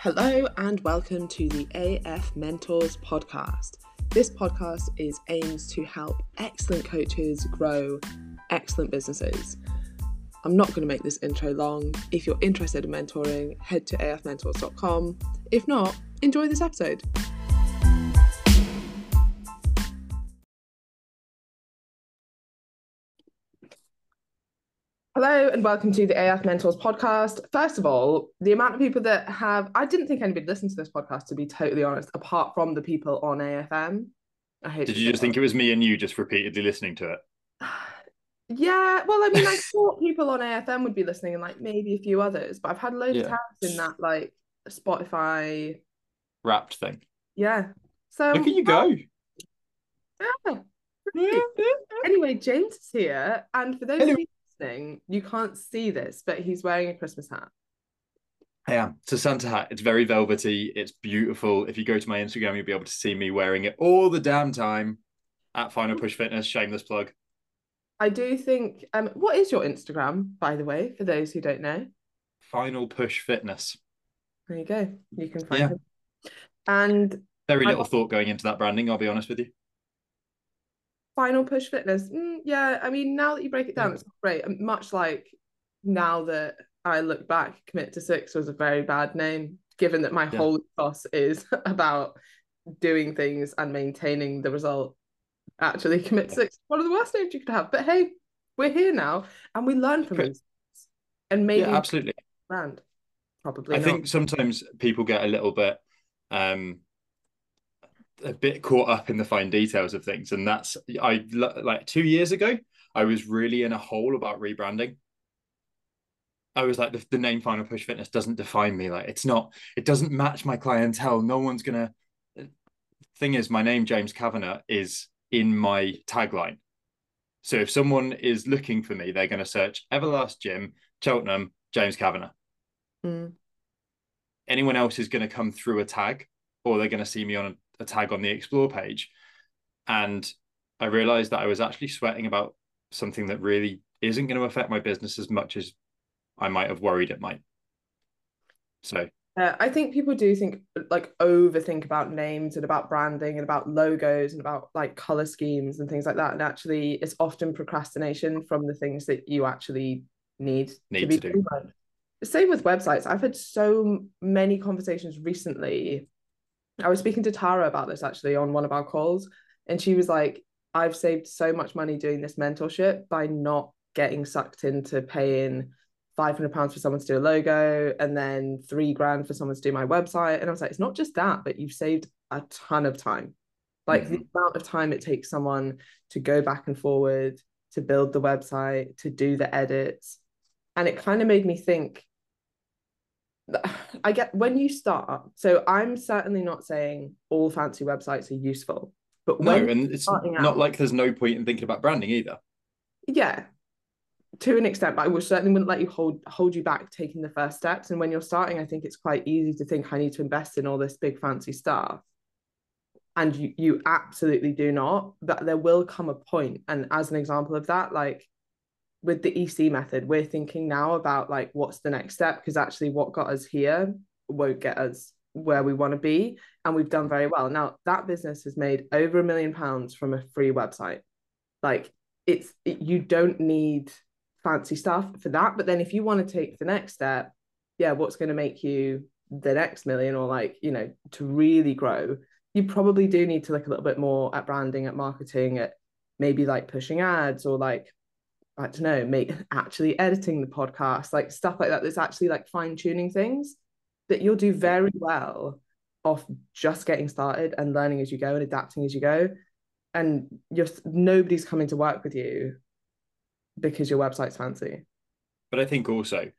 Hello and welcome to the AF Mentors podcast. This podcast is aims to help excellent coaches grow excellent businesses. I'm not going to make this intro long. If you're interested in mentoring, head to afmentors.com. If not, enjoy this episode. Hello and welcome to the AF Mentors podcast. First of all, the amount of people that have, I didn't think anybody listened to this podcast, to be totally honest, apart from the people on AFM. I hate Did you just think it was me and you just repeatedly listening to it? Yeah, well, I mean, I thought people on AFM would be listening and like maybe a few others, but I've had loads of Yeah. tabs in that like Spotify. Wrapped thing. Yeah. So Look at you go. yeah. Anyway, James is here, and for those Hello. of you listening, you can't see this, but he's wearing a Christmas hat. I am. It's a Santa hat. It's very velvety. It's beautiful. If you go to my Instagram, you'll be able to see me wearing it all the damn time at Final Push Fitness. Shameless plug. I do think. Um, what is your Instagram, by the way, for those who don't know? Final Push Fitness. There you go. You can find Yeah. him. And Very I- little thought going into that branding, I'll be honest with you. Final push fitness. Mm, yeah, I mean, now that you break it down, Yeah. it's great. Much like now that I look back, commit to six was a very bad name, given that my Yeah. whole ethos is about doing things and maintaining the result. Actually, commit to six, one of the worst names you could have. But hey, we're here now, and we learn from it. And maybe Yeah, absolutely. brand. Probably I not. think sometimes people get a little bit um a bit caught up in the fine details of things. And that's I like 2 years ago I was really in a hole about rebranding. I was like the, the name Final Push Fitness doesn't define me. Like it's not it doesn't match my clientele. No one's going to thing is my name James Kavanagh is in my tagline. So if someone is looking for me they're going to search Everlast Gym Cheltenham James Kavanagh. Mm. anyone else is going to come through a tag or they're going to see me on a, tag on the explore page and i realized that i was actually sweating about something that really isn't going to affect my business as much as i might have worried it might so Uh, I think people do think like overthink about names and about branding and about logos and about like color schemes and things like that. And actually, it's often procrastination from the things that you actually need, Need to be to do. Same with websites. I've had so many conversations recently. I was speaking to Tara about this actually on one of our calls, and she was like, I've saved so much money doing this mentorship by not getting sucked into paying 500 pounds for someone to do a logo and then three grand for someone to do my website. And I was like, it's not just that, but you've saved a ton of time. Like the mm-hmm. amount of time it takes someone to go back and forward, to build the website, to do the edits. And it kind of made me think, I get when you start, so I'm certainly not saying all fancy websites are useful, but no and it's not out- like there's no point in thinking about branding either. Yeah to an extent but i would certainly wouldn't let you hold hold you back taking the first steps and when you're starting i think it's quite easy to think i need to invest in all this big fancy stuff. And you you absolutely do not but there will come a point and as an example of that like with the ec method we're thinking now about like what's the next step because actually what got us here won't get us where we want to be and we've done very well. Now that business has made over a million pounds from a free website. Like it's it, you don't need fancy stuff for that but then if you want to take the next step yeah what's going to make you the next million or like you know to really grow? You probably do need to look a little bit more at branding at marketing at maybe like pushing ads or like i don't know make actually editing the podcast like stuff like that that's actually like fine tuning things that you'll do very well off just getting started and learning as you go and adapting as you go and you're nobody's coming to work with you because your website's fancy. But I think also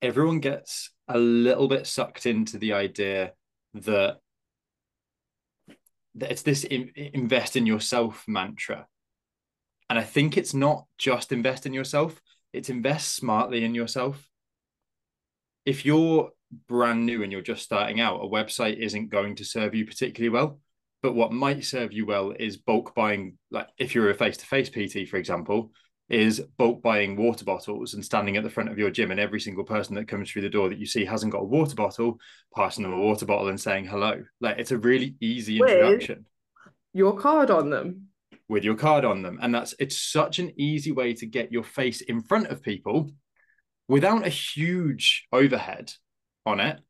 everyone gets a little bit sucked into the idea that, that it's this in, invest in yourself mantra. And I think it's not just invest in yourself, it's invest smartly in yourself. If you're brand new and you're just starting out, a website isn't going to serve you particularly well. But what might serve you well is bulk buying, like if you're a face to face PT, for example, is bulk buying water bottles and standing at the front of your gym and every single person that comes through the door that you see hasn't got a water bottle passing them a water bottle and saying hello like it's a really easy introduction with your card on them with your card on them and that's it's such an easy way to get your face in front of people without a huge overhead on it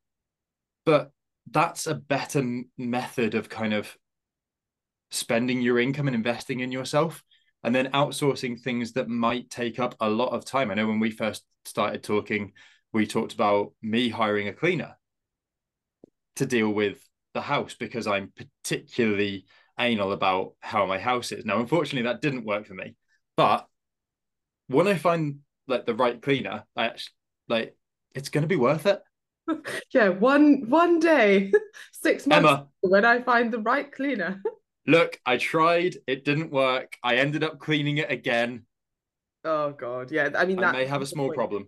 but that's a better method of kind of spending your income and investing in yourself and then outsourcing things that might take up a lot of time. I know when we first started talking, we talked about me hiring a cleaner to deal with the house because I'm particularly anal about how my house is. Now, unfortunately, that didn't work for me. But when I find like the right cleaner, I actually like it's going to be worth it. yeah, one one day, six months Emma, when I find the right cleaner. Look, I tried. It didn't work. I ended up cleaning it again. Oh god, yeah. I mean, that may have a small problem.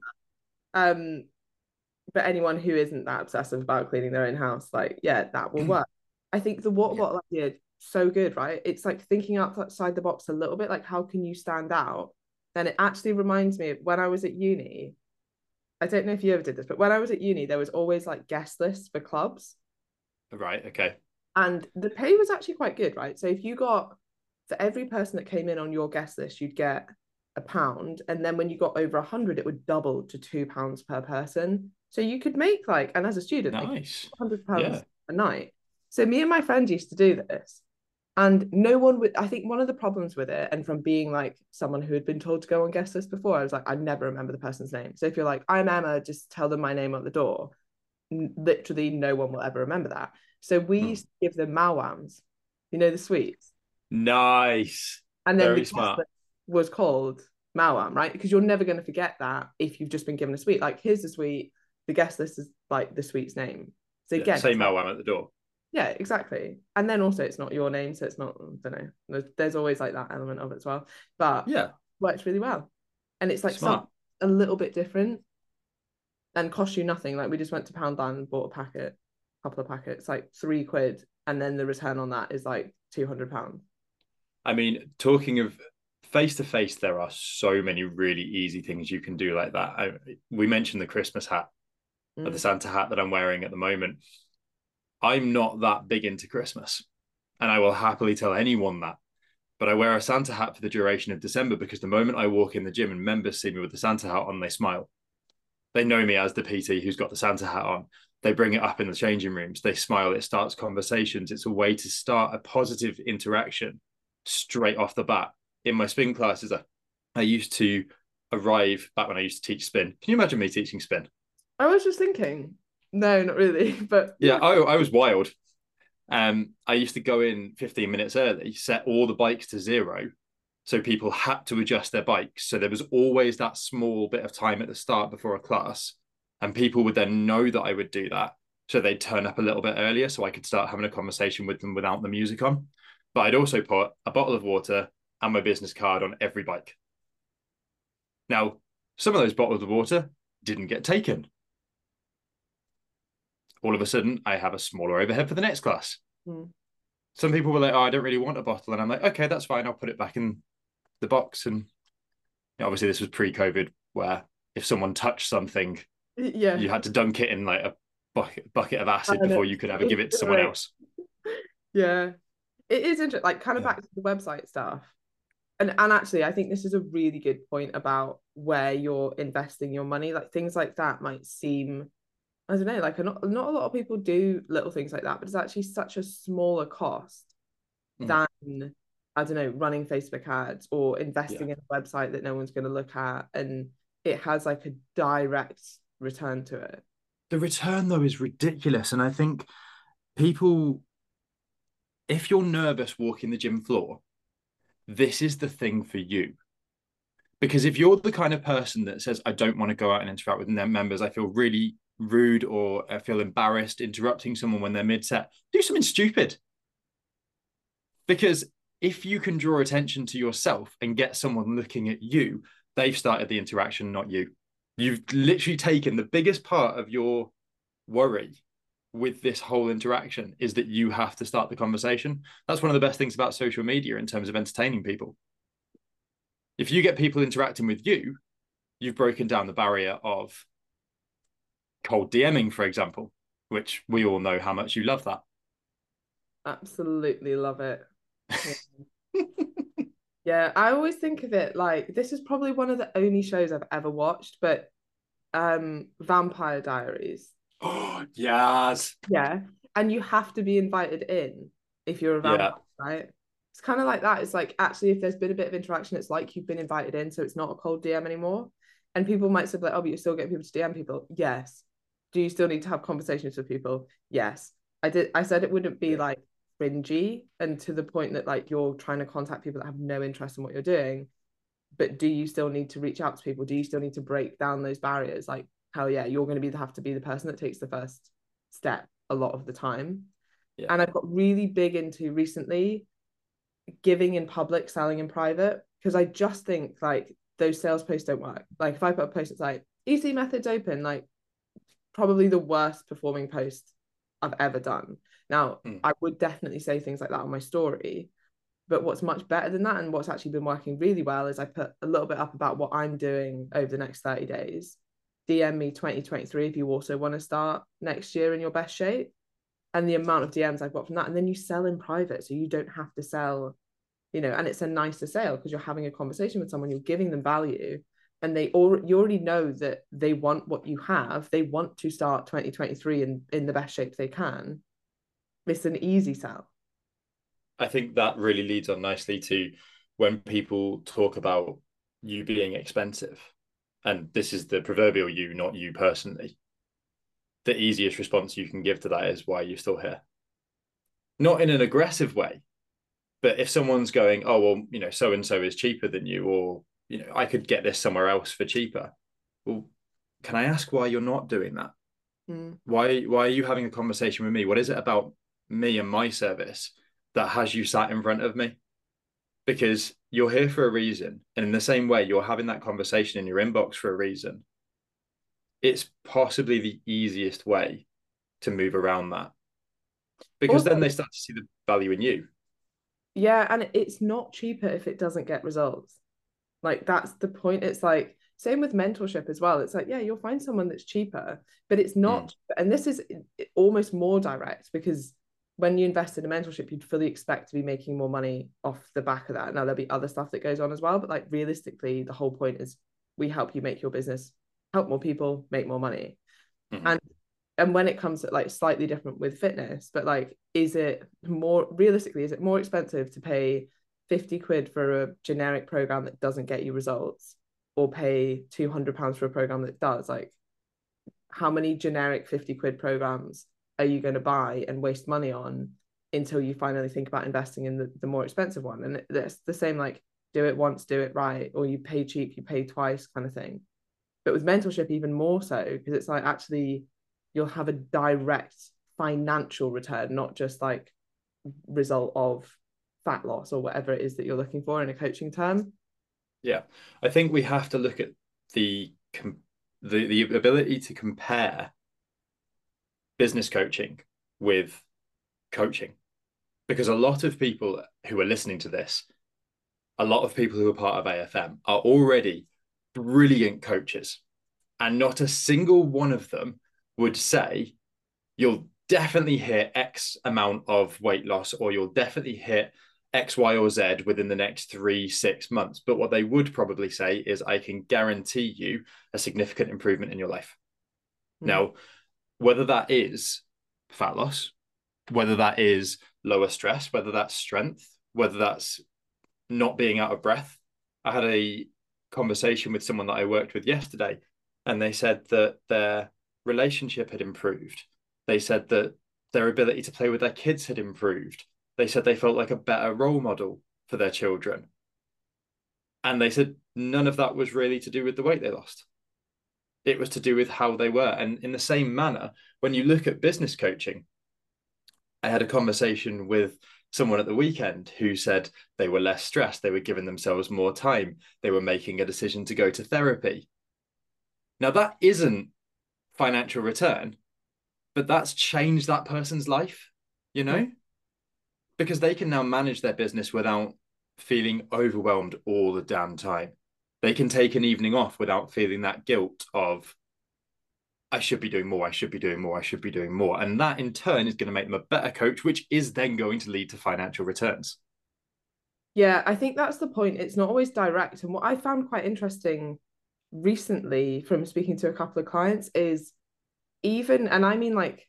Um, but anyone who isn't that obsessive about cleaning their own house, like, yeah, that will work. I think the water bottle idea so good, right? It's like thinking outside the box a little bit. Like, how can you stand out? And it actually reminds me of when I was at uni. I don't know if you ever did this, but when I was at uni, there was always like guest lists for clubs. Right. Okay and the pay was actually quite good right so if you got for every person that came in on your guest list you'd get a pound and then when you got over a hundred it would double to two pounds per person so you could make like and as a student nice. 100 pounds yeah. a night so me and my friend used to do this and no one would i think one of the problems with it and from being like someone who had been told to go on guest list before i was like i never remember the person's name so if you're like i'm emma just tell them my name at the door literally no one will ever remember that so we mm. used to give them Maoams, you know, the sweets. Nice. And then Very the smart. was called Maoam, right? Because you're never going to forget that if you've just been given a sweet. Like, here's the sweet. The guest list is like the sweet's name. So again, yeah, say Maoam at the door. Yeah, exactly. And then also, it's not your name, so it's not. I don't know. There's, there's always like that element of it as well. But yeah, works really well. And it's like some, a little bit different and cost you nothing. Like we just went to Poundland and bought a packet couple of packets, like three quid, and then the return on that is like two hundred pounds. I mean, talking of face to face, there are so many really easy things you can do like that. I, we mentioned the Christmas hat, mm. the Santa hat that I'm wearing at the moment. I'm not that big into Christmas, and I will happily tell anyone that. But I wear a Santa hat for the duration of December because the moment I walk in the gym and members see me with the Santa hat on, they smile. They know me as the PT who's got the Santa hat on. They bring it up in the changing rooms. They smile. It starts conversations. It's a way to start a positive interaction straight off the bat. In my spin classes I, I used to arrive back when I used to teach spin. Can you imagine me teaching spin? I was just thinking no not really but yeah I, I was wild um I used to go in 15 minutes early set all the bikes to zero so people had to adjust their bikes so there was always that small bit of time at the start before a class and people would then know that I would do that. So they'd turn up a little bit earlier so I could start having a conversation with them without the music on. But I'd also put a bottle of water and my business card on every bike. Now, some of those bottles of water didn't get taken. All of a sudden, I have a smaller overhead for the next class. Mm. Some people were like, "Oh, I don't really want a bottle," and I'm like, "Okay, that's fine. I'll put it back in the box." And you know, obviously, this was pre-COVID, where if someone touched something, yeah you had to dunk it in like a bucket bucket of acid before you could ever give it to someone else yeah it is interesting like kind of yeah. back to the website stuff and and actually i think this is a really good point about where you're investing your money like things like that might seem i don't know like not, not a lot of people do little things like that but it's actually such a smaller cost mm. than i don't know running facebook ads or investing yeah. in a website that no one's going to look at and it has like a direct return to it. The return though is ridiculous, and I think people, if you're nervous walking the gym floor, this is the thing for you. Because if you're the kind of person that says, I don't want to go out and interact with their members, I feel really rude or feel embarrassed interrupting someone when they're mid set, do something stupid. Because if you can draw attention to yourself and get someone looking at you, they've started the interaction, not you. You've literally taken the biggest part of your worry with this whole interaction is that you have to start the conversation. That's one of the best things about social media in terms of entertaining people. If you get people interacting with you, you've broken down the barrier of cold DMing, for example, which we all know how much you love that. Absolutely love it. Yeah. yeah, I always think of it like this is probably one of the only shows I've ever watched, but um Vampire Diaries. Oh, yes. Yeah. And you have to be invited in if you're a vampire, yeah. right? It's kind of like that. It's like actually, if there's been a bit of interaction, it's like you've been invited in, so it's not a cold DM anymore. And people might say like, "Oh, but you still get people to DM people." Yes. Do you still need to have conversations with people? Yes. I did. I said it wouldn't be like cringy and to the point that like you're trying to contact people that have no interest in what you're doing. But do you still need to reach out to people? Do you still need to break down those barriers? Like, hell yeah, you're going to be have to be the person that takes the first step a lot of the time. Yeah. And I've got really big into recently giving in public, selling in private, because I just think like those sales posts don't work. Like if I put a post it's like easy methods open, like probably the worst performing post I've ever done. Now, mm. I would definitely say things like that on my story. But what's much better than that and what's actually been working really well is I put a little bit up about what I'm doing over the next 30 days. DM me 2023 if you also want to start next year in your best shape and the amount of DMs I've got from that. And then you sell in private. So you don't have to sell, you know, and it's a nicer sale because you're having a conversation with someone, you're giving them value. And they all you already know that they want what you have. They want to start 2023 in, in the best shape they can. It's an easy sell. I think that really leads on nicely to when people talk about you being expensive. And this is the proverbial you, not you personally the easiest response you can give to that is why you're still here. Not in an aggressive way, but if someone's going, oh well, you know, so and so is cheaper than you, or you know, I could get this somewhere else for cheaper. Well, can I ask why you're not doing that? Mm. Why why are you having a conversation with me? What is it about me and my service that has you sat in front of me? Because you're here for a reason. And in the same way, you're having that conversation in your inbox for a reason it's possibly the easiest way to move around that because then they start to see the value in you yeah and it's not cheaper if it doesn't get results like that's the point. It's like same with mentorship as well. It's like yeah you'll find someone that's cheaper but it's not mm. and this is almost more direct because when you invest in a mentorship you'd fully expect to be making more money off the back of that. Now there'll be other stuff that goes on as well but like realistically the whole point is we help you make your business help more people make more money. Mm-hmm. and and when it comes to like slightly different with fitness but like is it more realistically is it more expensive to pay 50 quid for a generic program that doesn't get you results or pay 200 pounds for a program that does like how many generic 50 quid programs are you going to buy and waste money on until you finally think about investing in the, the more expensive one? And it's the same like do it once do it right or you pay cheap you pay twice kind of thing. But with mentorship even more so because it's like actually you'll have a direct financial return not just like result of fat loss or whatever it is that you're looking for in a coaching term? Yeah. I think we have to look at the the, the ability to compare business coaching with coaching. Because a lot of people who are listening to this a lot of people who are part of afm are already brilliant coaches, and not a single one of them would say you'll definitely hit X amount of weight loss or you'll definitely hit X, Y, or Z within the next three, six months. But what they would probably say is, I can guarantee you a significant improvement in your life. Mm. Now, whether that is fat loss, whether that is lower stress, whether that's strength, whether that's not being out of breath. I had a conversation with someone that I worked with yesterday, and they said that their relationship had improved. They said that their ability to play with their kids had improved. They said they felt like a better role model for their children. And they said none of that was really to do with the weight they lost. It was to do with how they were. And in the same manner, when you look at business coaching, I had a conversation with someone at the weekend who said they were less stressed, they were giving themselves more time, they were making a decision to go to therapy. Now, that isn't financial return, but that's changed that person's life, you know, because they can now manage their business without feeling overwhelmed all the damn time. They can take an evening off without feeling that guilt of, I should be doing more, I should be doing more, I should be doing more. And that in turn is going to make them a better coach, which is then going to lead to financial returns. Yeah, I think that's the point. It's not always direct. And what I found quite interesting recently from speaking to a couple of clients is even, and I mean like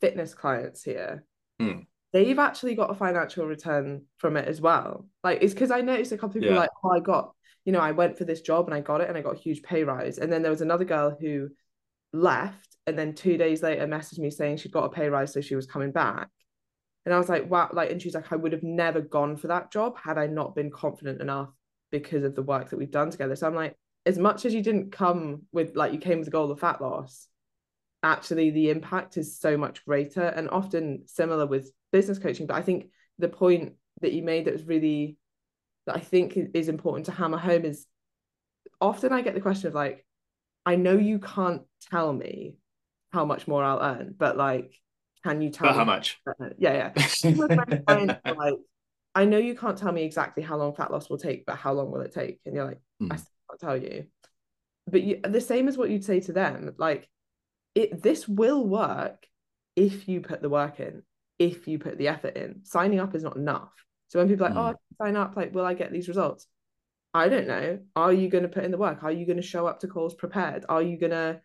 fitness clients here, mm. They've actually got a financial return from it as well. Like it's because I noticed a couple of people yeah. like, oh, I got, you know, I went for this job and I got it and I got a huge pay rise. And then there was another girl who left and then two days later messaged me saying she'd got a pay rise, so she was coming back. And I was like, wow, like, and she's like, I would have never gone for that job had I not been confident enough because of the work that we've done together. So I'm like, as much as you didn't come with like you came with the goal of fat loss, actually the impact is so much greater and often similar with business coaching. But I think the point that you made that was really that I think is important to hammer home is often I get the question of like, I know you can't tell me how much more I'll earn, but like can you tell how much? Yeah, yeah. like, I know you can't tell me exactly how long fat loss will take, but how long will it take? And you're like, mm. I still can't tell you. But you, the same as what you'd say to them, like, it this will work if you put the work in, if you put the effort in. Signing up is not enough. So when people are like, mm. oh, sign up, like, will I get these results? I don't know. Are you going to put in the work? Are you going to show up to calls prepared? Are you going to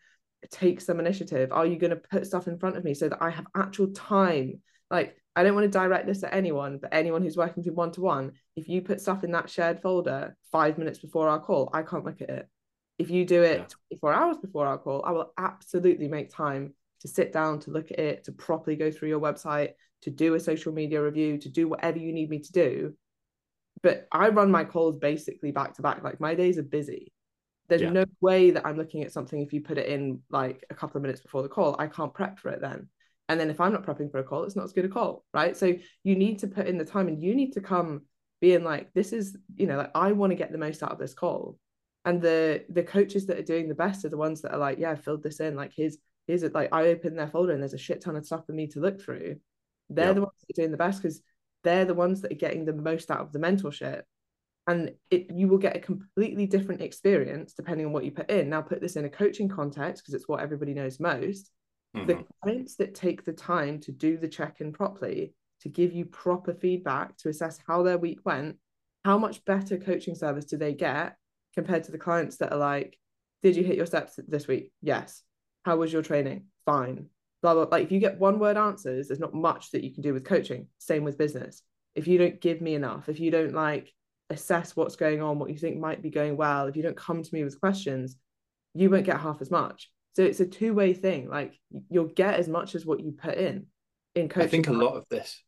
take some initiative? Are you going to put stuff in front of me so that I have actual time? Like, I don't want to direct this at anyone, but anyone who's working with one to one, if you put stuff in that shared folder five minutes before our call, I can't look at it. If you do it yeah. 24 hours before our call, I will absolutely make time to sit down, to look at it, to properly go through your website, to do a social media review, to do whatever you need me to do. But I run my calls basically back to back. Like my days are busy. There's yeah. no way that I'm looking at something if you put it in like a couple of minutes before the call. I can't prep for it then. And then if I'm not prepping for a call, it's not as good a call, right? So you need to put in the time and you need to come being like, this is, you know, like I want to get the most out of this call. And the the coaches that are doing the best are the ones that are like, yeah, I filled this in. Like here's here's it like I open their folder and there's a shit ton of stuff for me to look through. They're yeah. the ones that are doing the best because they're the ones that are getting the most out of the mentorship and it you will get a completely different experience depending on what you put in now put this in a coaching context because it's what everybody knows most mm-hmm. the clients that take the time to do the check-in properly to give you proper feedback to assess how their week went how much better coaching service do they get compared to the clients that are like did you hit your steps this week yes how was your training fine blah blah like if you get one word answers there's not much that you can do with coaching same with business if you don't give me enough if you don't like assess what's going on, what you think might be going well, if you don't come to me with questions, you won't get half as much. So it's a two way thing. Like you'll get as much as what you put in. In coaching. I think a lot of this,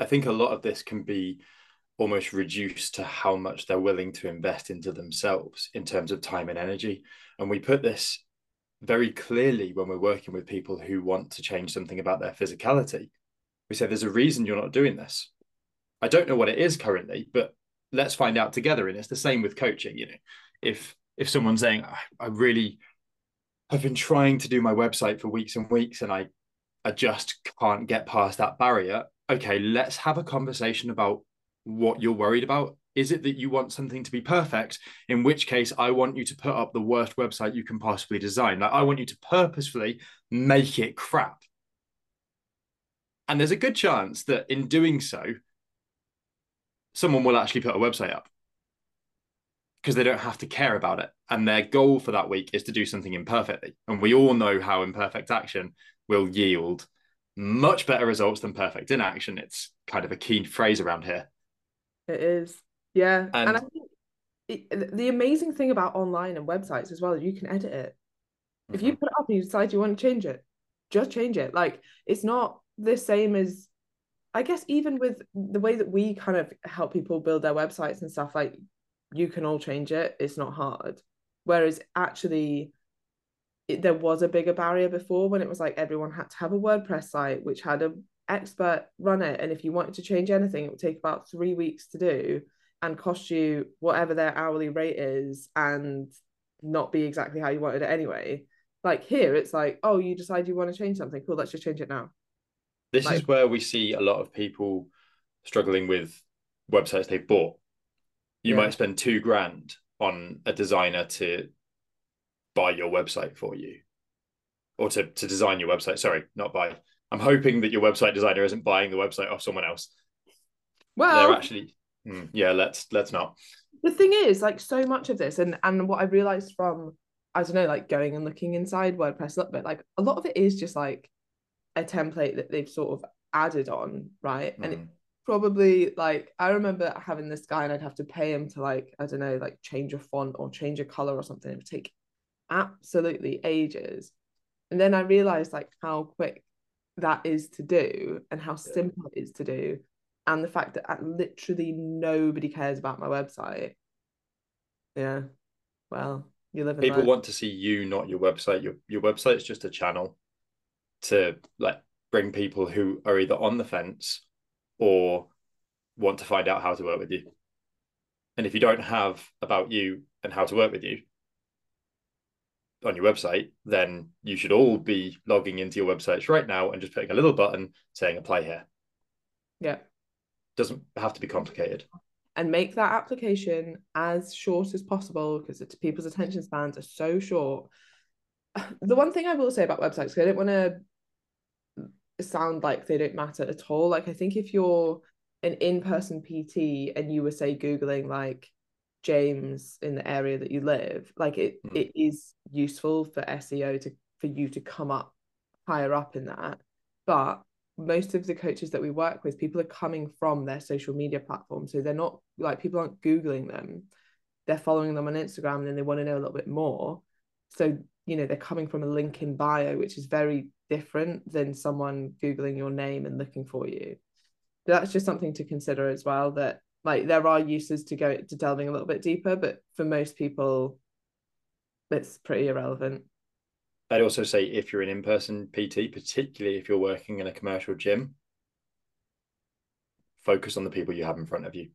I think a lot of this can be almost reduced to how much they're willing to invest into themselves in terms of time and energy. And we put this very clearly when we're working with people who want to change something about their physicality. We say there's a reason you're not doing this. I don't know what it is currently, but let's find out together and it's the same with coaching you know if if someone's saying I, I really have been trying to do my website for weeks and weeks and i i just can't get past that barrier okay let's have a conversation about what you're worried about is it that you want something to be perfect in which case i want you to put up the worst website you can possibly design like i want you to purposefully make it crap and there's a good chance that in doing so someone will actually put a website up because they don't have to care about it. And their goal for that week is to do something imperfectly. And we all know how imperfect action will yield much better results than perfect inaction. It's kind of a key phrase around here. It is. Yeah. And, and I think it, the amazing thing about online and websites as well you can edit it. Mm-hmm. If you mm-hmm. put it up and you decide you want to change it, just change it. Like it's not the same as I guess even with the way that we kind of help people build their websites and stuff, like you can all change it. It's not hard. Whereas actually, it, there was a bigger barrier before when it was like everyone had to have a WordPress site, which had a expert run it, and if you wanted to change anything, it would take about three weeks to do and cost you whatever their hourly rate is, and not be exactly how you wanted it anyway. Like here, it's like, oh, you decide you want to change something. Cool, let's just change it now. This like, is where we see a lot of people struggling with websites they've bought You Yeah. might spend two grand on a designer to buy your website for you or to, to design your website. Sorry, not buy. I'm hoping that your website designer isn't buying the website off someone else. Well, They're actually, Hmm, yeah, let's let's not. the thing is, like so much of this, and and what I realized from I don't know, like going and looking inside WordPress a little bit, like a lot of it is just like a template that they've sort of added on, right? And it Mm. probably like I remember having this guy and I'd have to pay him to like, I don't know, like change a font or change a color or something. It would take absolutely ages. And then I realized like how quick that is to do and how simple it is to do. And the fact that uh, literally nobody cares about my website. Yeah. Well, you live People learn. want to see you, not your website. Your your website's just a channel to like bring people who are either on the fence or want to find out how to work with you. And if you don't have about you and how to work with you on your website, then you should all be logging into your websites right now and just putting a little button saying apply here. Yeah. Doesn't have to be complicated. and make that application as short as possible because people's attention spans are so short. The one thing I will say about websites, 'cause I don't want to sound like they don't matter at all. Like I think if you're an in-person PT and you were say googling like James in the area that you live, like it Hmm. it is useful for SEO to for you to come up higher up in that. But most of the coaches that we work with, people are coming from their social media platform. So they're not like people aren't Googling them. They're following them on Instagram and then they want to know a little bit more. So, you know, they're coming from a link in bio, which is very different than someone Googling your name and looking for you. So that's just something to consider as well. That like there are uses to go to delving a little bit deeper, but for most people, it's pretty irrelevant. I'd also say if you're an in-person PT, particularly if you're working in a commercial gym, focus on the people you have in front of you.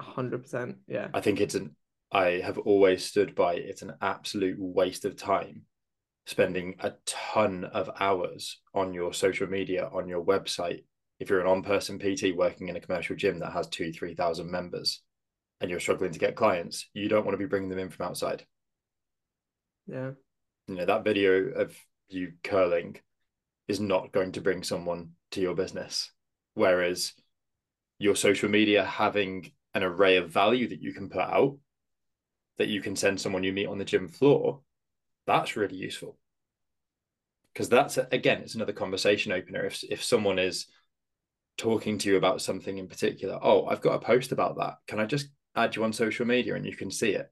Hundred percent. Yeah. I think it's an I have always stood by it's an absolute waste of time spending a ton of hours on your social media, on your website. If you're an on-person PT working in a commercial gym that has two, three thousand members and you're struggling to get clients, you don't want to be bringing them in from outside. Yeah. You know, that video of you curling is not going to bring someone to your business. Whereas your social media having an array of value that you can put out that you can send someone you meet on the gym floor, that's really useful. Because that's again, it's another conversation opener. If if someone is talking to you about something in particular, oh, I've got a post about that. Can I just add you on social media and you can see it?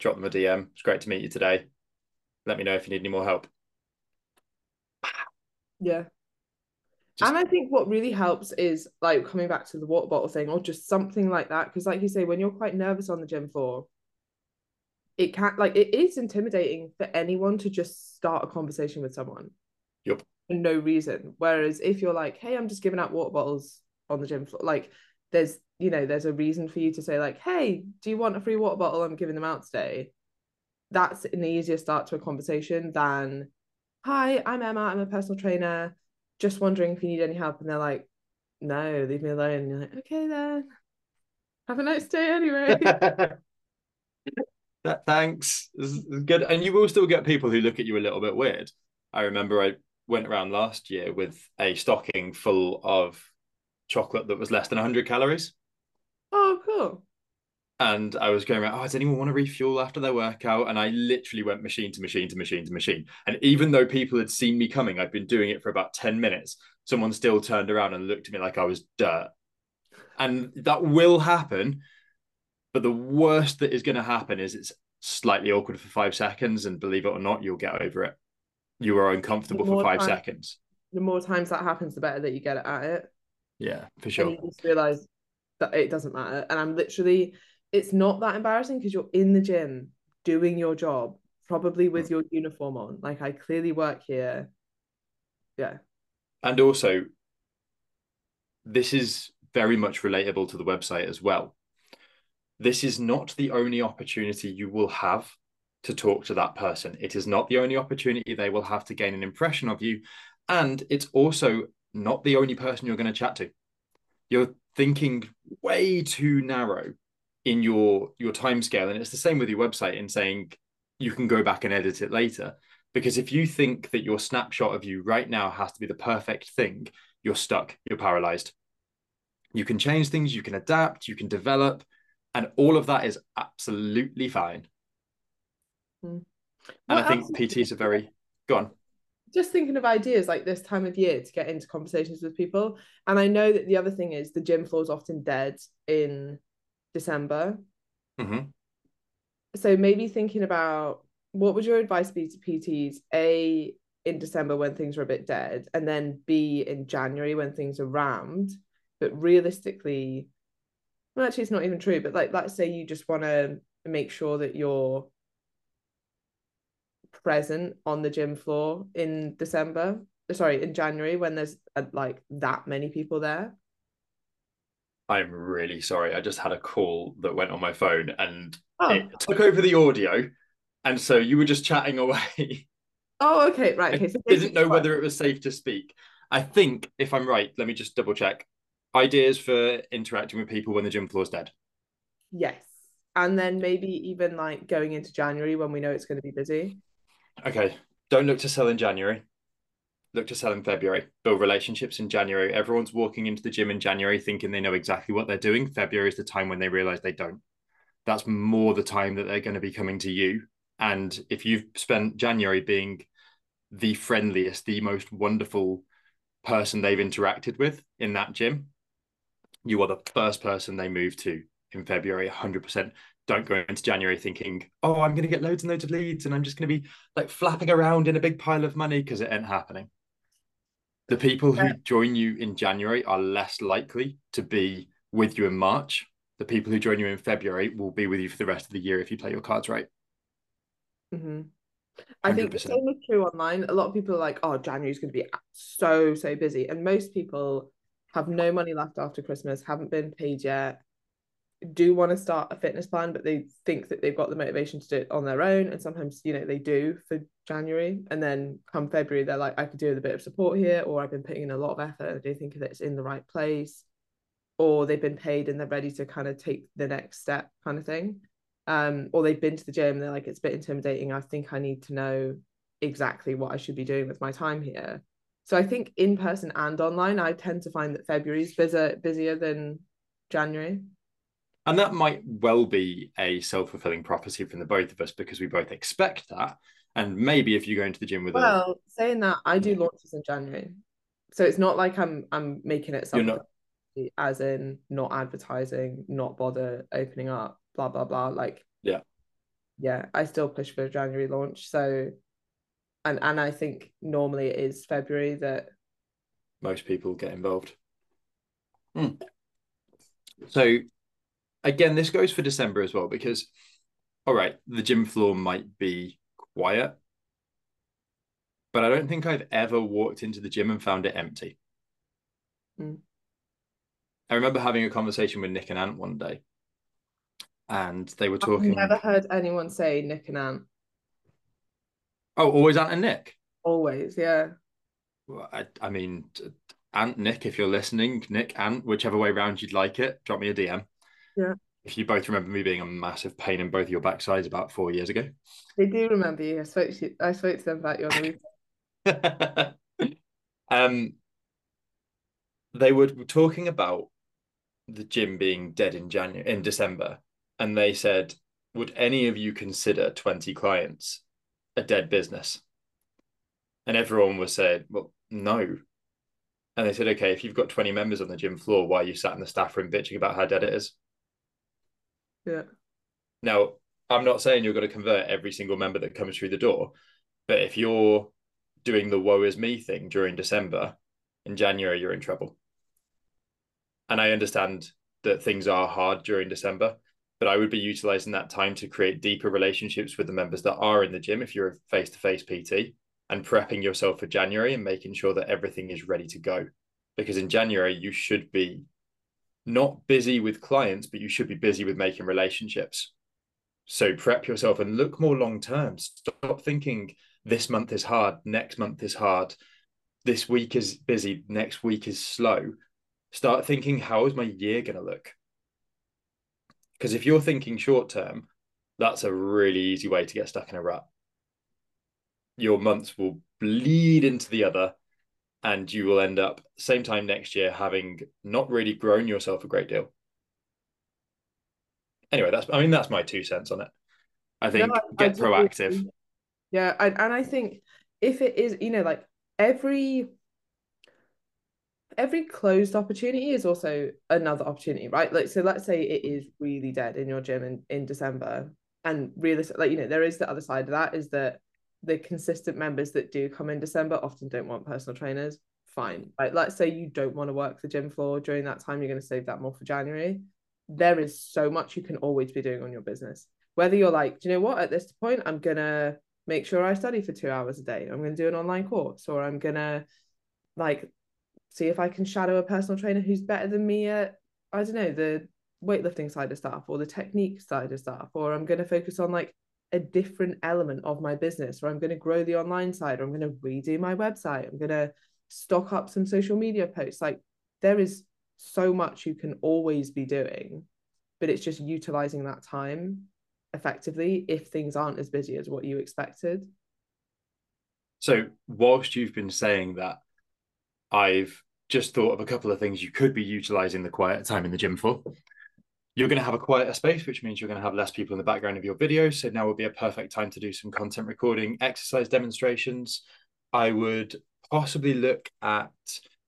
Drop them a DM. It's great to meet you today. Let me know if you need any more help. Yeah. Just- and I think what really helps is like coming back to the water bottle thing or just something like that. Because, like you say, when you're quite nervous on the gym floor, it can like it is intimidating for anyone to just start a conversation with someone. Yep. No reason. Whereas if you're like, hey, I'm just giving out water bottles on the gym floor, like there's you know, there's a reason for you to say, like, hey, do you want a free water bottle? I'm giving them out today. That's an easier start to a conversation than, hi, I'm Emma, I'm a personal trainer just wondering if you need any help. And they're like no leave me alone. And you're like okay then. Have a nice day anyway. That thanks. This is good. And you will still get people who look at you a little bit weird. I remember i went around last year with a stocking full of chocolate that was less than 100 calories. Oh cool. And i was going around oh does anyone want to refuel after their workout? And i literally went machine to machine to machine to machine. And even though people had seen me coming i'd been doing it for about 10 minutes someone still turned around and looked at me like i was dirt. And that will happen but the worst that is going to happen is it's slightly awkward for five seconds, and believe it or not, you'll get over it. You are uncomfortable for five time- seconds. the more times that happens the better that you get at it Yeah, for and sure. you just realize that it doesn't matter and i'm literally it's not that embarrassing because you're in the gym doing your job probably with mm. your uniform on like i clearly work here yeah And also, this is very much relatable to the website as well. This is not the only opportunity you will have to talk to that person. It is not the only opportunity they will have to gain an impression of you. And it's also not the only person you're going to chat to. you're thinking way too narrow in your your time scale and it's the same with your website in saying you can go back and edit it later because if you think that your snapshot of you right now has to be the perfect thing you're stuck you're paralyzed you can change things you can adapt you can develop and all of that is absolutely fine mm. and i think pts are very go on just thinking of ideas like this time of year to get into conversations with people. And I know that the other thing is the gym floor is often dead in December. Mm-hmm. So maybe thinking about what would your advice be to PTs? A in December when things are a bit dead, and then B in January when things are rammed. But realistically, well, actually, it's not even true. But like, let's say you just want to make sure that you're present on the gym floor in December. Sorry, in January when there's uh, like that many people there. I'm really sorry. I just had a call that went on my phone and oh. it took over the audio. And so you were just chatting away. Oh, okay. Right. Okay. So didn't know whether it was safe to speak. I think, if I'm right, let me just double check. Ideas for interacting with people when the gym floor's dead. Yes. And then maybe even like going into January when we know it's going to be busy. Okay. Don't look to sell in January. Look to sell in February. Build relationships in January. Everyone's walking into the gym in January thinking they know exactly what they're doing. February is the time when they realize they don't. That's more the time that they're going to be coming to you. And if you've spent January being the friendliest, the most wonderful person they've interacted with in that gym, you are the first person they move to in February, 100% don't go into January thinking, oh, I'm going to get loads and loads of leads and I'm just going to be like flapping around in a big pile of money because it ain't happening. The people who join you in January are less likely to be with you in March. The people who join you in February will be with you for the rest of the year if you play your cards right. Mm-hmm. I think the same is true online. A lot of people are like, oh, January is going to be so, so busy. And most people have no money left after Christmas, haven't been paid yet, do want to start a fitness plan, but they think that they've got the motivation to do it on their own. And sometimes, you know, they do for January. And then come February, they're like, I could do with a bit of support here, or I've been putting in a lot of effort. I do think that it's in the right place. Or they've been paid and they're ready to kind of take the next step, kind of thing. Um, or they've been to the gym and they're like, it's a bit intimidating. I think I need to know exactly what I should be doing with my time here. So I think in person and online, I tend to find that February is busier busier than January. And that might well be a self fulfilling prophecy from the both of us because we both expect that. And maybe if you go into the gym with well, a... saying that I do launches in January, so it's not like I'm I'm making it something not... as in not advertising, not bother opening up, blah blah blah. Like yeah, yeah, I still push for a January launch. So, and and I think normally it is February that most people get involved. Hmm. So again, this goes for December as well because, all right, the gym floor might be quiet, but I don't think I've ever walked into the gym and found it empty. Mm. I remember having a conversation with Nick and Ant one day, and they were talking. I've never heard anyone say Nick and Ant. Oh, always Ant and Nick. Always, yeah. Well, I, I mean, Ant, Nick, if you're listening, Nick, Ant, whichever way around you'd like it, drop me a DM. Yeah. If you both remember me being a massive pain in both your backsides about four years ago. They do remember you. I spoke to you, I spoke to them about you on the weekend. um they were talking about the gym being dead in January in December, and they said, Would any of you consider 20 clients a dead business? And everyone was saying, Well, no. And they said, Okay, if you've got 20 members on the gym floor, why are you sat in the staff room bitching about how dead it is? Yeah. Now, I'm not saying you're going to convert every single member that comes through the door, but if you're doing the woe is me thing during December, in January, you're in trouble. And I understand that things are hard during December, but I would be utilizing that time to create deeper relationships with the members that are in the gym if you're a face to face PT and prepping yourself for January and making sure that everything is ready to go. Because in January, you should be not busy with clients, but you should be busy with making relationships. So prep yourself and look more long term. Stop thinking this month is hard, next month is hard, this week is busy, next week is slow. start thinking, how is my year going to look? Because if you're thinking short term, that's a really easy way to get stuck in a rut. Your months will bleed into the other, and you will end up same time next year having not really grown yourself a great deal. Anyway, that's I mean that's my two cents on it. I think no, I, get I proactive. Yeah, I, and I think if it is, you know, like every every closed opportunity is also another opportunity, right? Like, so let's say it is really dead in your gym in, in December, and realistic, like you know, there is the other side of that is that the consistent members that do come in December often don't want personal trainers. Fine, mm. like let's say you don't want to work the gym floor during that time, you're going to save that more for January. There is so much you can always be doing on your business. Whether you're like, do you know what, at this point, I'm gonna make sure I study for two hours a day. I'm going to do an online course, or I'm going to like see if I can shadow a personal trainer who's better than me at, I don't know, the weightlifting side of stuff or the technique side of stuff, or I'm going to focus on like a different element of my business, or I'm going to grow the online side, or I'm going to redo my website, I'm going to stock up some social media posts. Like there is so much you can always be doing, but it's just utilizing that time effectively if things aren't as busy as what you expected. So, whilst you've been saying that, I've just thought of a couple of things you could be utilizing the quiet time in the gym for. You're going to have a quieter space, which means you're going to have less people in the background of your videos. So now would be a perfect time to do some content recording, exercise demonstrations. I would possibly look at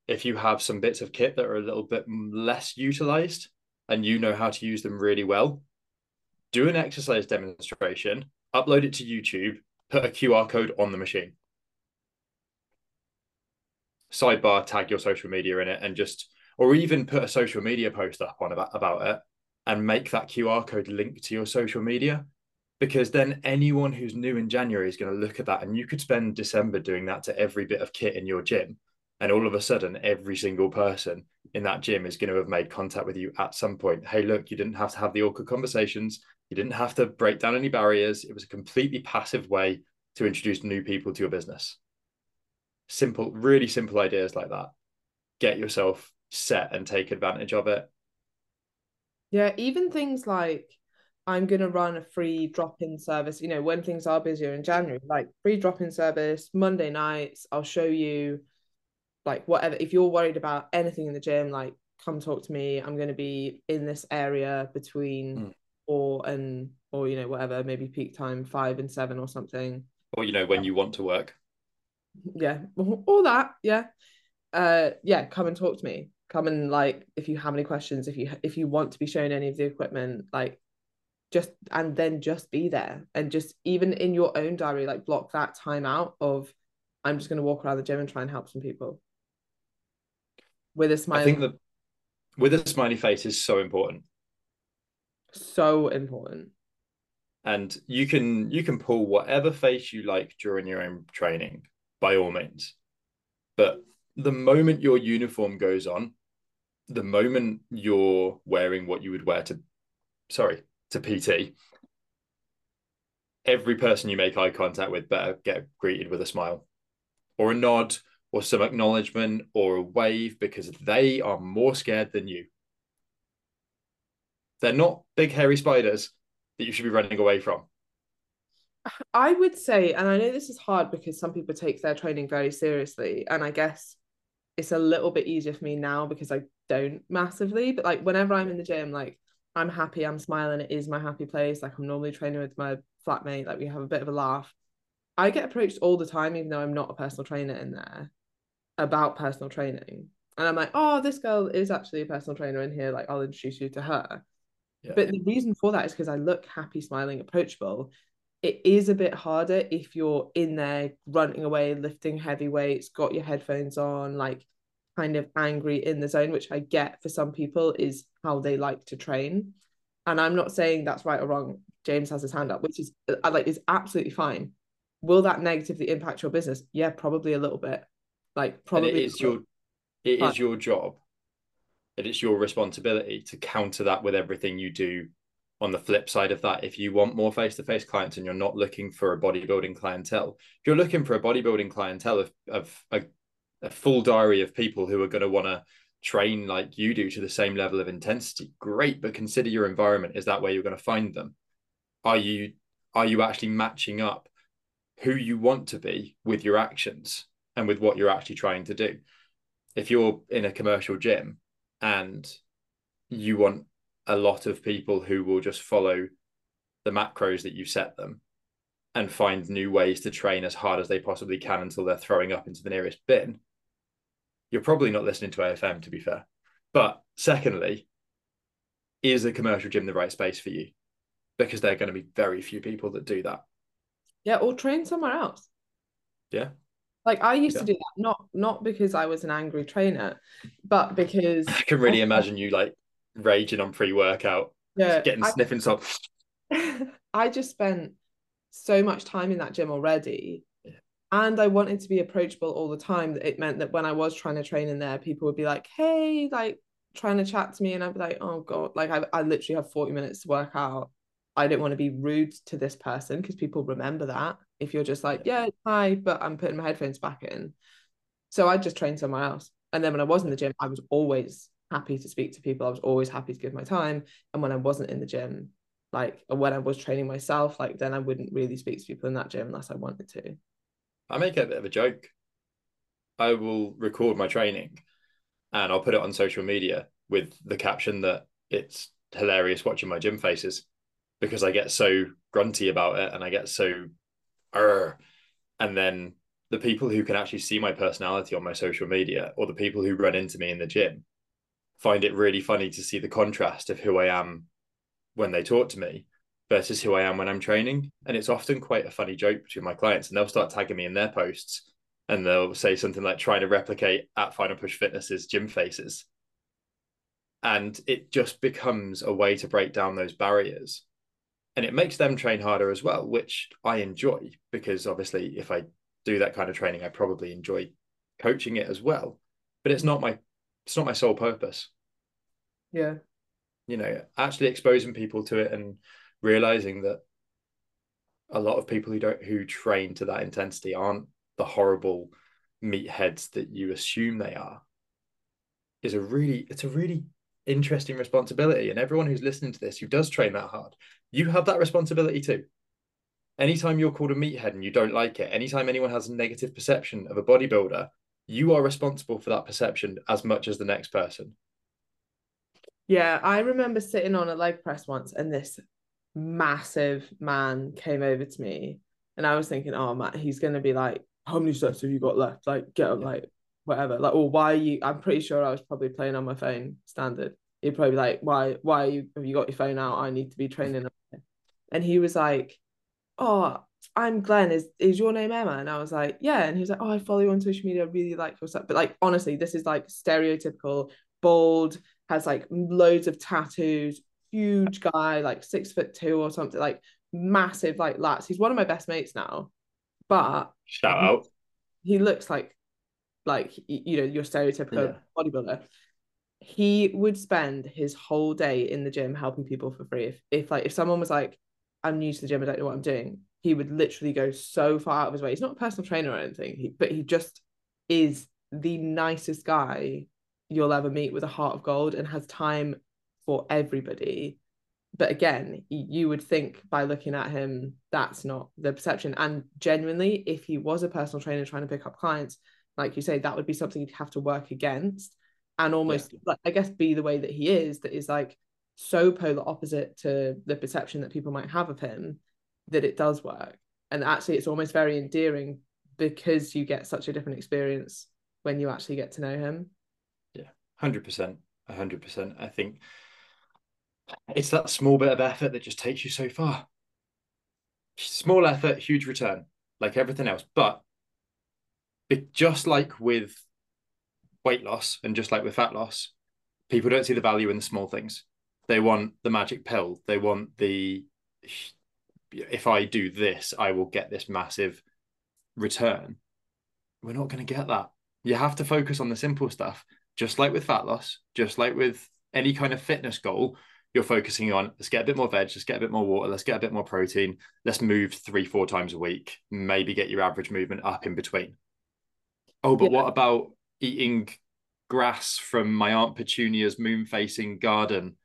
if you have some bits of kit that are a little bit less utilized and you know how to use them really well, do an exercise demonstration, upload it to YouTube, put a QR code on the machine. Sidebar, tag your social media in it, and just, or even put a social media post up on about, about it and make that QR code link to your social media. Because then anyone who's new in January is going to look at that, and you could spend December doing that to every bit of kit in your gym. And all of a sudden, every single person in that gym is going to have made contact with you at some point. Hey, look, you didn't have to have the awkward conversations. You didn't have to break down any barriers. It was a completely passive way to introduce new people to your business. Simple, really simple ideas like that. Get yourself set and take advantage of it. Yeah, even things like I'm going to run a free drop in service, you know, when things are busier in January, like free drop in service, Monday nights, I'll show you like whatever. If you're worried about anything in the gym, like come talk to me. I'm going to be in this area between mm or and or you know whatever maybe peak time five and seven or something or you know when you want to work yeah all that yeah uh yeah come and talk to me come and like if you have any questions if you if you want to be shown any of the equipment like just and then just be there and just even in your own diary like block that time out of i'm just going to walk around the gym and try and help some people. With a smile i think that with a smiley face is so important. So important. And you can you can pull whatever face you like during your own training by all means. But the moment your uniform goes on the moment you're wearing what you would wear to sorry to pt every person you make eye contact with better get greeted with a smile or a nod or some acknowledgement or a wave because they are more scared than you they're not big hairy spiders that you should be running away from. I would say, and I know this is hard because some people take their training very seriously, and I guess it's a little bit easier for me now because I don't massively. But like whenever I'm in the gym, like I'm happy, I'm smiling, it is my happy place. Like I'm normally training with my flatmate, like we have a bit of a laugh. I get approached all the time, even though I'm not a personal trainer in there, about personal training. And I'm like, oh, this girl is actually a personal trainer in here. Like, I'll introduce you to her. But the reason for that is because I look happy, smiling, approachable. It is a bit harder if you're in there running away, lifting heavy weights, got your headphones on, like kind of angry in the zone, which I get for some people is how they like to train. And I'm not saying that's right or wrong. James has his hand up, which is uh, like is absolutely fine. Will that negatively impact your business? Yeah, probably a little bit. Like probably and it is your it is your job that it's your responsibility to counter that with everything you do on the flip side of that if you want more face-to-face clients and you're not looking for a bodybuilding clientele if you're looking for a bodybuilding clientele of, of a, a full diary of people who are going to want to train like you do to the same level of intensity great but consider your environment is that where you're going to find them. Are you are you actually matching up who you want to be with your actions and with what you're actually trying to do? If you're in a commercial gym and you want a lot of people who will just follow the macros that you set them and find new ways to train as hard as they possibly can until they're throwing up into the nearest bin, you're probably not listening to AFM, to be fair. But secondly, is a commercial gym the right space for you? Because there are going to be very few people that do that. Yeah, or train somewhere else. Yeah. Like I used yeah. to do that, not not because I was an angry trainer, but because I can really imagine you like raging on pre-workout, yeah, getting I, sniffing stuff. I just spent so much time in that gym already. And I wanted to be approachable all the time. That it meant that when I was trying to train in there, people would be like, hey, like trying to chat to me. And I'd be like, oh God, like I, I literally have 40 minutes to work out. I don't want to be rude to this person because people remember that. If you're just like, yeah, hi, but I'm putting my headphones back in. So I just trained somewhere else. And then when I was in the gym, I was always happy to speak to people. I was always happy to give my time. And when I wasn't in the gym, like when I was training myself, like then I wouldn't really speak to people in that gym unless I wanted to. I make a bit of a joke. I will record my training and I'll put it on social media with the caption that it's hilarious watching my gym faces because I get so grunty about it and I get so uh, and then the people who can actually see my personality on my social media or the people who run into me in the gym find it really funny to see the contrast of who I am when they talk to me versus who I am when I'm training. And it's often quite a funny joke between my clients, and they'll start tagging me in their posts and they'll say something like trying to replicate at Final Push Fitness's gym faces. And it just becomes a way to break down those barriers. And it makes them train harder as well, which I enjoy because obviously, if I do that kind of training, I probably enjoy coaching it as well. But it's not my it's not my sole purpose. Yeah. You know actually exposing people to it and realizing that a lot of people who don't who train to that intensity aren't the horrible meatheads that you assume they are is a really it's a really interesting responsibility. And everyone who's listening to this who does train that hard you have that responsibility too. Anytime you're called a meathead and you don't like it anytime anyone has a negative perception of a bodybuilder you are responsible for that perception as much as the next person yeah, I remember sitting on a leg press once and this massive man came over to me and I was thinking, oh Matt, he's gonna be like, How many sets have you got left? Like, get up, like whatever. Like, or why are you I'm pretty sure I was probably playing on my phone standard. He'd probably be like, Why, why you have you got your phone out? I need to be training. And he was like, Oh, I'm Glenn. Is is your name Emma? And I was like, Yeah. And he was like, Oh, I follow you on social media. I really like your stuff. But like honestly, this is like stereotypical, bald, has like loads of tattoos, huge guy, like six foot two or something, like massive, like lats. He's one of my best mates now. But shout out. He looks like like you know, your stereotypical yeah. bodybuilder. He would spend his whole day in the gym helping people for free. If if like if someone was like, I'm new to the gym, I don't know what I'm doing, he would literally go so far out of his way. He's not a personal trainer or anything, he, but he just is the nicest guy you'll ever meet with a heart of gold and has time for everybody but again you would think by looking at him that's not the perception and genuinely if he was a personal trainer trying to pick up clients like you say that would be something you'd have to work against and almost yeah. like i guess be the way that he is that is like so polar opposite to the perception that people might have of him that it does work and actually it's almost very endearing because you get such a different experience when you actually get to know him Yeah, Hundred percent, hundred percent. I think it's that small bit of effort that just takes you so far. Small effort, huge return, like everything else. But just like with weight loss and just like with fat loss, people don't see the value in the small things. They want the magic pill. They want the if I do this, I will get this massive return. We're not going to get that. You have to focus on the simple stuff just like with fat loss, just like with any kind of fitness goal, you're focusing on let's get a bit more veg, let's get a bit more water, let's get a bit more protein, let's move three, four times a week, maybe get your average movement up in between. Oh, but yeah. what about eating grass from my aunt petunia's moon facing garden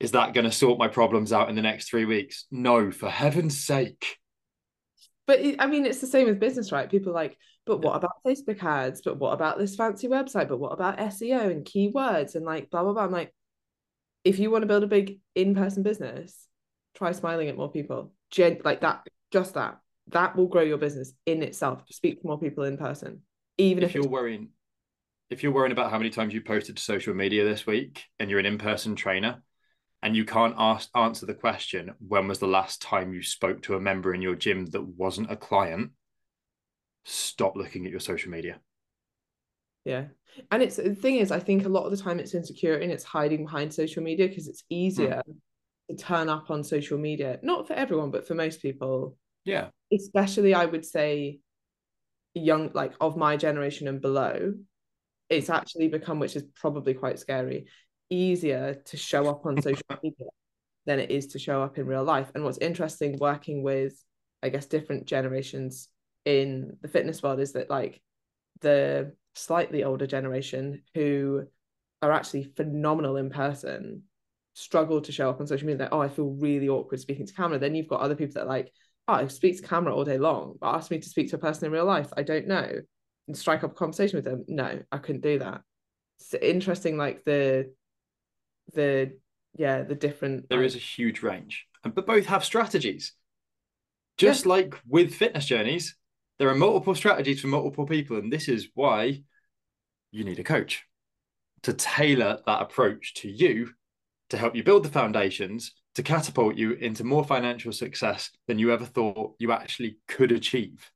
is that going to sort my problems out in the next three weeks? No for heaven's sake. But i mean it's the same with business right? People like but what about facebook ads? But what about this fancy website? But what about seo and keywords and like blah blah blah? I'm like if you want to build a big in-person business try smiling at more people. Gen- like that just that. That will grow your business in itself. Speak to more people in person even if, if you're worrying if you're worrying about how many times you posted to social media this week and you're an in-person trainer and you can't ask answer the question when was the last time you spoke to a member in your gym that wasn't a client? Stop looking at your social media. Yeah. And it's the thing is i think a lot of the time it's insecurity and it's hiding behind social media because it's easier mm. to turn up on social media. Not for everyone but for most people. Yeah. Especially i would say young like of my generation and below it's actually become which is probably quite scary easier to show up on social media than it is to show up in real life. And what's interesting working with i guess different generations in the fitness world is that like the slightly older generation who are actually phenomenal in person struggle to show up on social media. Like oh i feel really awkward speaking to camera. Then you've got other people that like oh i speak to camera all day long. But ask me to speak to a person in real life. I don't know. And strike up a conversation with them. No i couldn't do that. It's interesting like the the yeah the different There is a huge range but both have strategies just yeah. like with fitness journeys there are multiple strategies for multiple people and this is why you need a coach to tailor that approach to you to help you build the foundations to catapult you into more financial success than you ever thought you actually could achieve.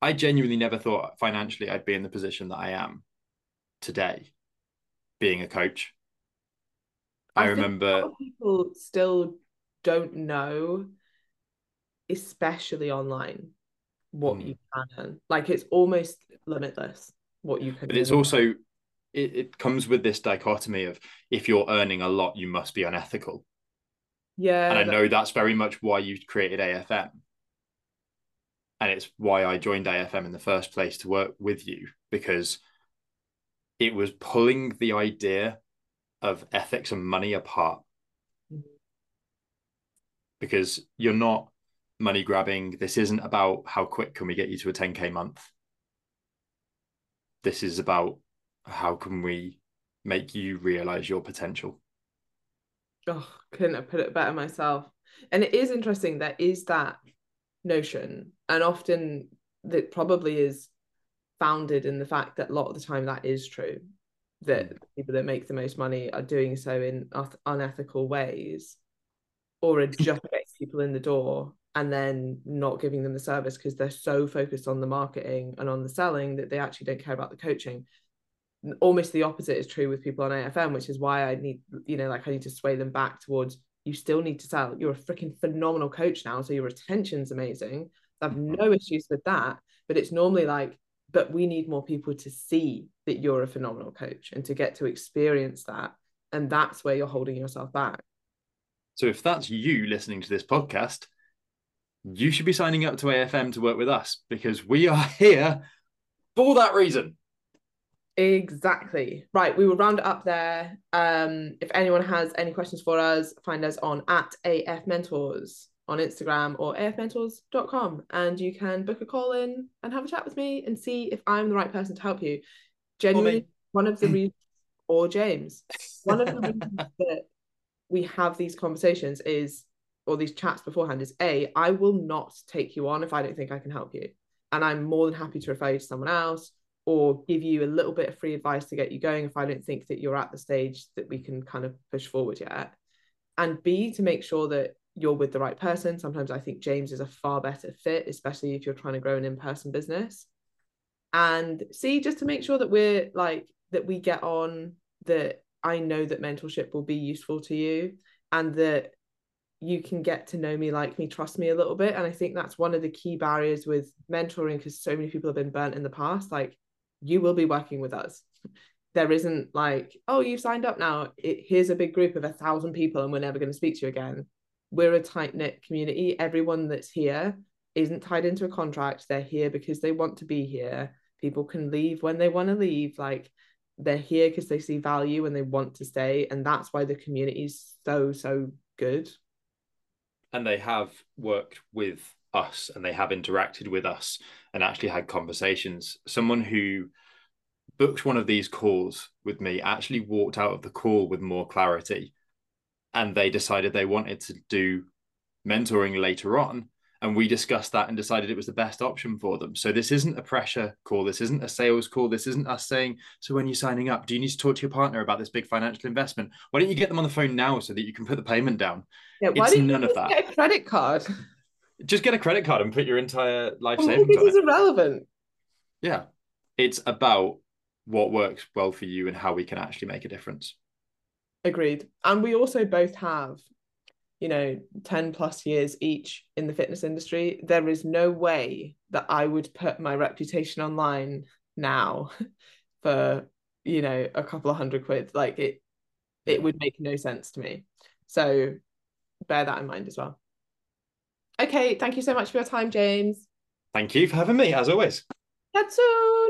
I genuinely never thought financially I'd be in the position that I am today, being a coach. I, I remember people still don't know, especially online, what mm. you can earn. Like it's almost limitless what you can. But it's also it, it comes with this dichotomy of if you're earning a lot, you must be unethical. Yeah. And I know that's very much why you created AFM and it's why I joined AFM in the first place to work with you because it was pulling the idea of ethics and money apart. Mm-hmm. Because you're not money grabbing. This isn't about how quick can we get you to a 10k month. This is about how can we make you realize your potential. Oh, couldn't have put it better myself. And it is interesting. There is that notion and often that probably is founded in the fact that a lot of the time that is true that mm. people that make the most money are doing so in unethical ways or are just getting people in the door and then not giving them the service because they're so focused on the marketing and on the selling that they actually don't care about the coaching almost the opposite is true with people on afm which is why i need you know like i need to sway them back towards you still need to sell. You're a freaking phenomenal coach now, so your retention's amazing. I have mm-hmm. no issues with that. But it's normally like, but we need more people to see that you're a phenomenal coach and to get to experience that. And that's where you're holding yourself back. So if that's you listening to this podcast, you should be signing up to AFM to work with us because we are here for that reason. Exactly. Right. We will round it up there. Um, if anyone has any questions for us, find us on at AF Mentors on Instagram or afmentors.com and you can book a call in and have a chat with me and see if I'm the right person to help you. Genuinely, one of the reasons, or James, one of the reasons that we have these conversations is, or these chats beforehand is A, I will not take you on if I don't think I can help you. And I'm more than happy to refer you to someone else or give you a little bit of free advice to get you going if I don't think that you're at the stage that we can kind of push forward yet. And B, to make sure that you're with the right person. Sometimes I think James is a far better fit, especially if you're trying to grow an in person business. And see, just to make sure that we're like, that we get on, that I know that mentorship will be useful to you and that you can get to know me, like me, trust me a little bit. And I think that's one of the key barriers with mentoring because so many people have been burnt in the past. Like, you will be working with us there isn't like oh you've signed up now it, here's a big group of a thousand people and we're never going to speak to you again we're a tight knit community. Everyone that's here isn't tied into a contract. They're here because they want to be here. People can leave when they want to leave. Like they're here because they see value and they want to stay and that's why the community is so so good. And they have worked with us and they have interacted with us and actually had conversations. Someone who booked one of these calls with me actually walked out of the call with more clarity and they decided they wanted to do mentoring later on and we discussed that and decided it was the best option for them. So this isn't a pressure call. This isn't a sales call. This isn't us saying so when you're signing up do you need to talk to your partner about this big financial investment? Why don't you get them on the phone now so that you can put the payment down? Yeah why it's none of that. get a credit card? Just get a credit card and put your entire life Well, savings this on is it. irrelevant. Yeah. It's about what works well for you and how we can actually make a difference agreed. And we also both have you know 10 plus years each in the fitness industry. There is no way that i would put my reputation online now for you know a couple of hundred quid. Like it it would make no sense to me. So bear that in mind as well. Okay thank you so much for your time james. Thank you for having me as always. That's soon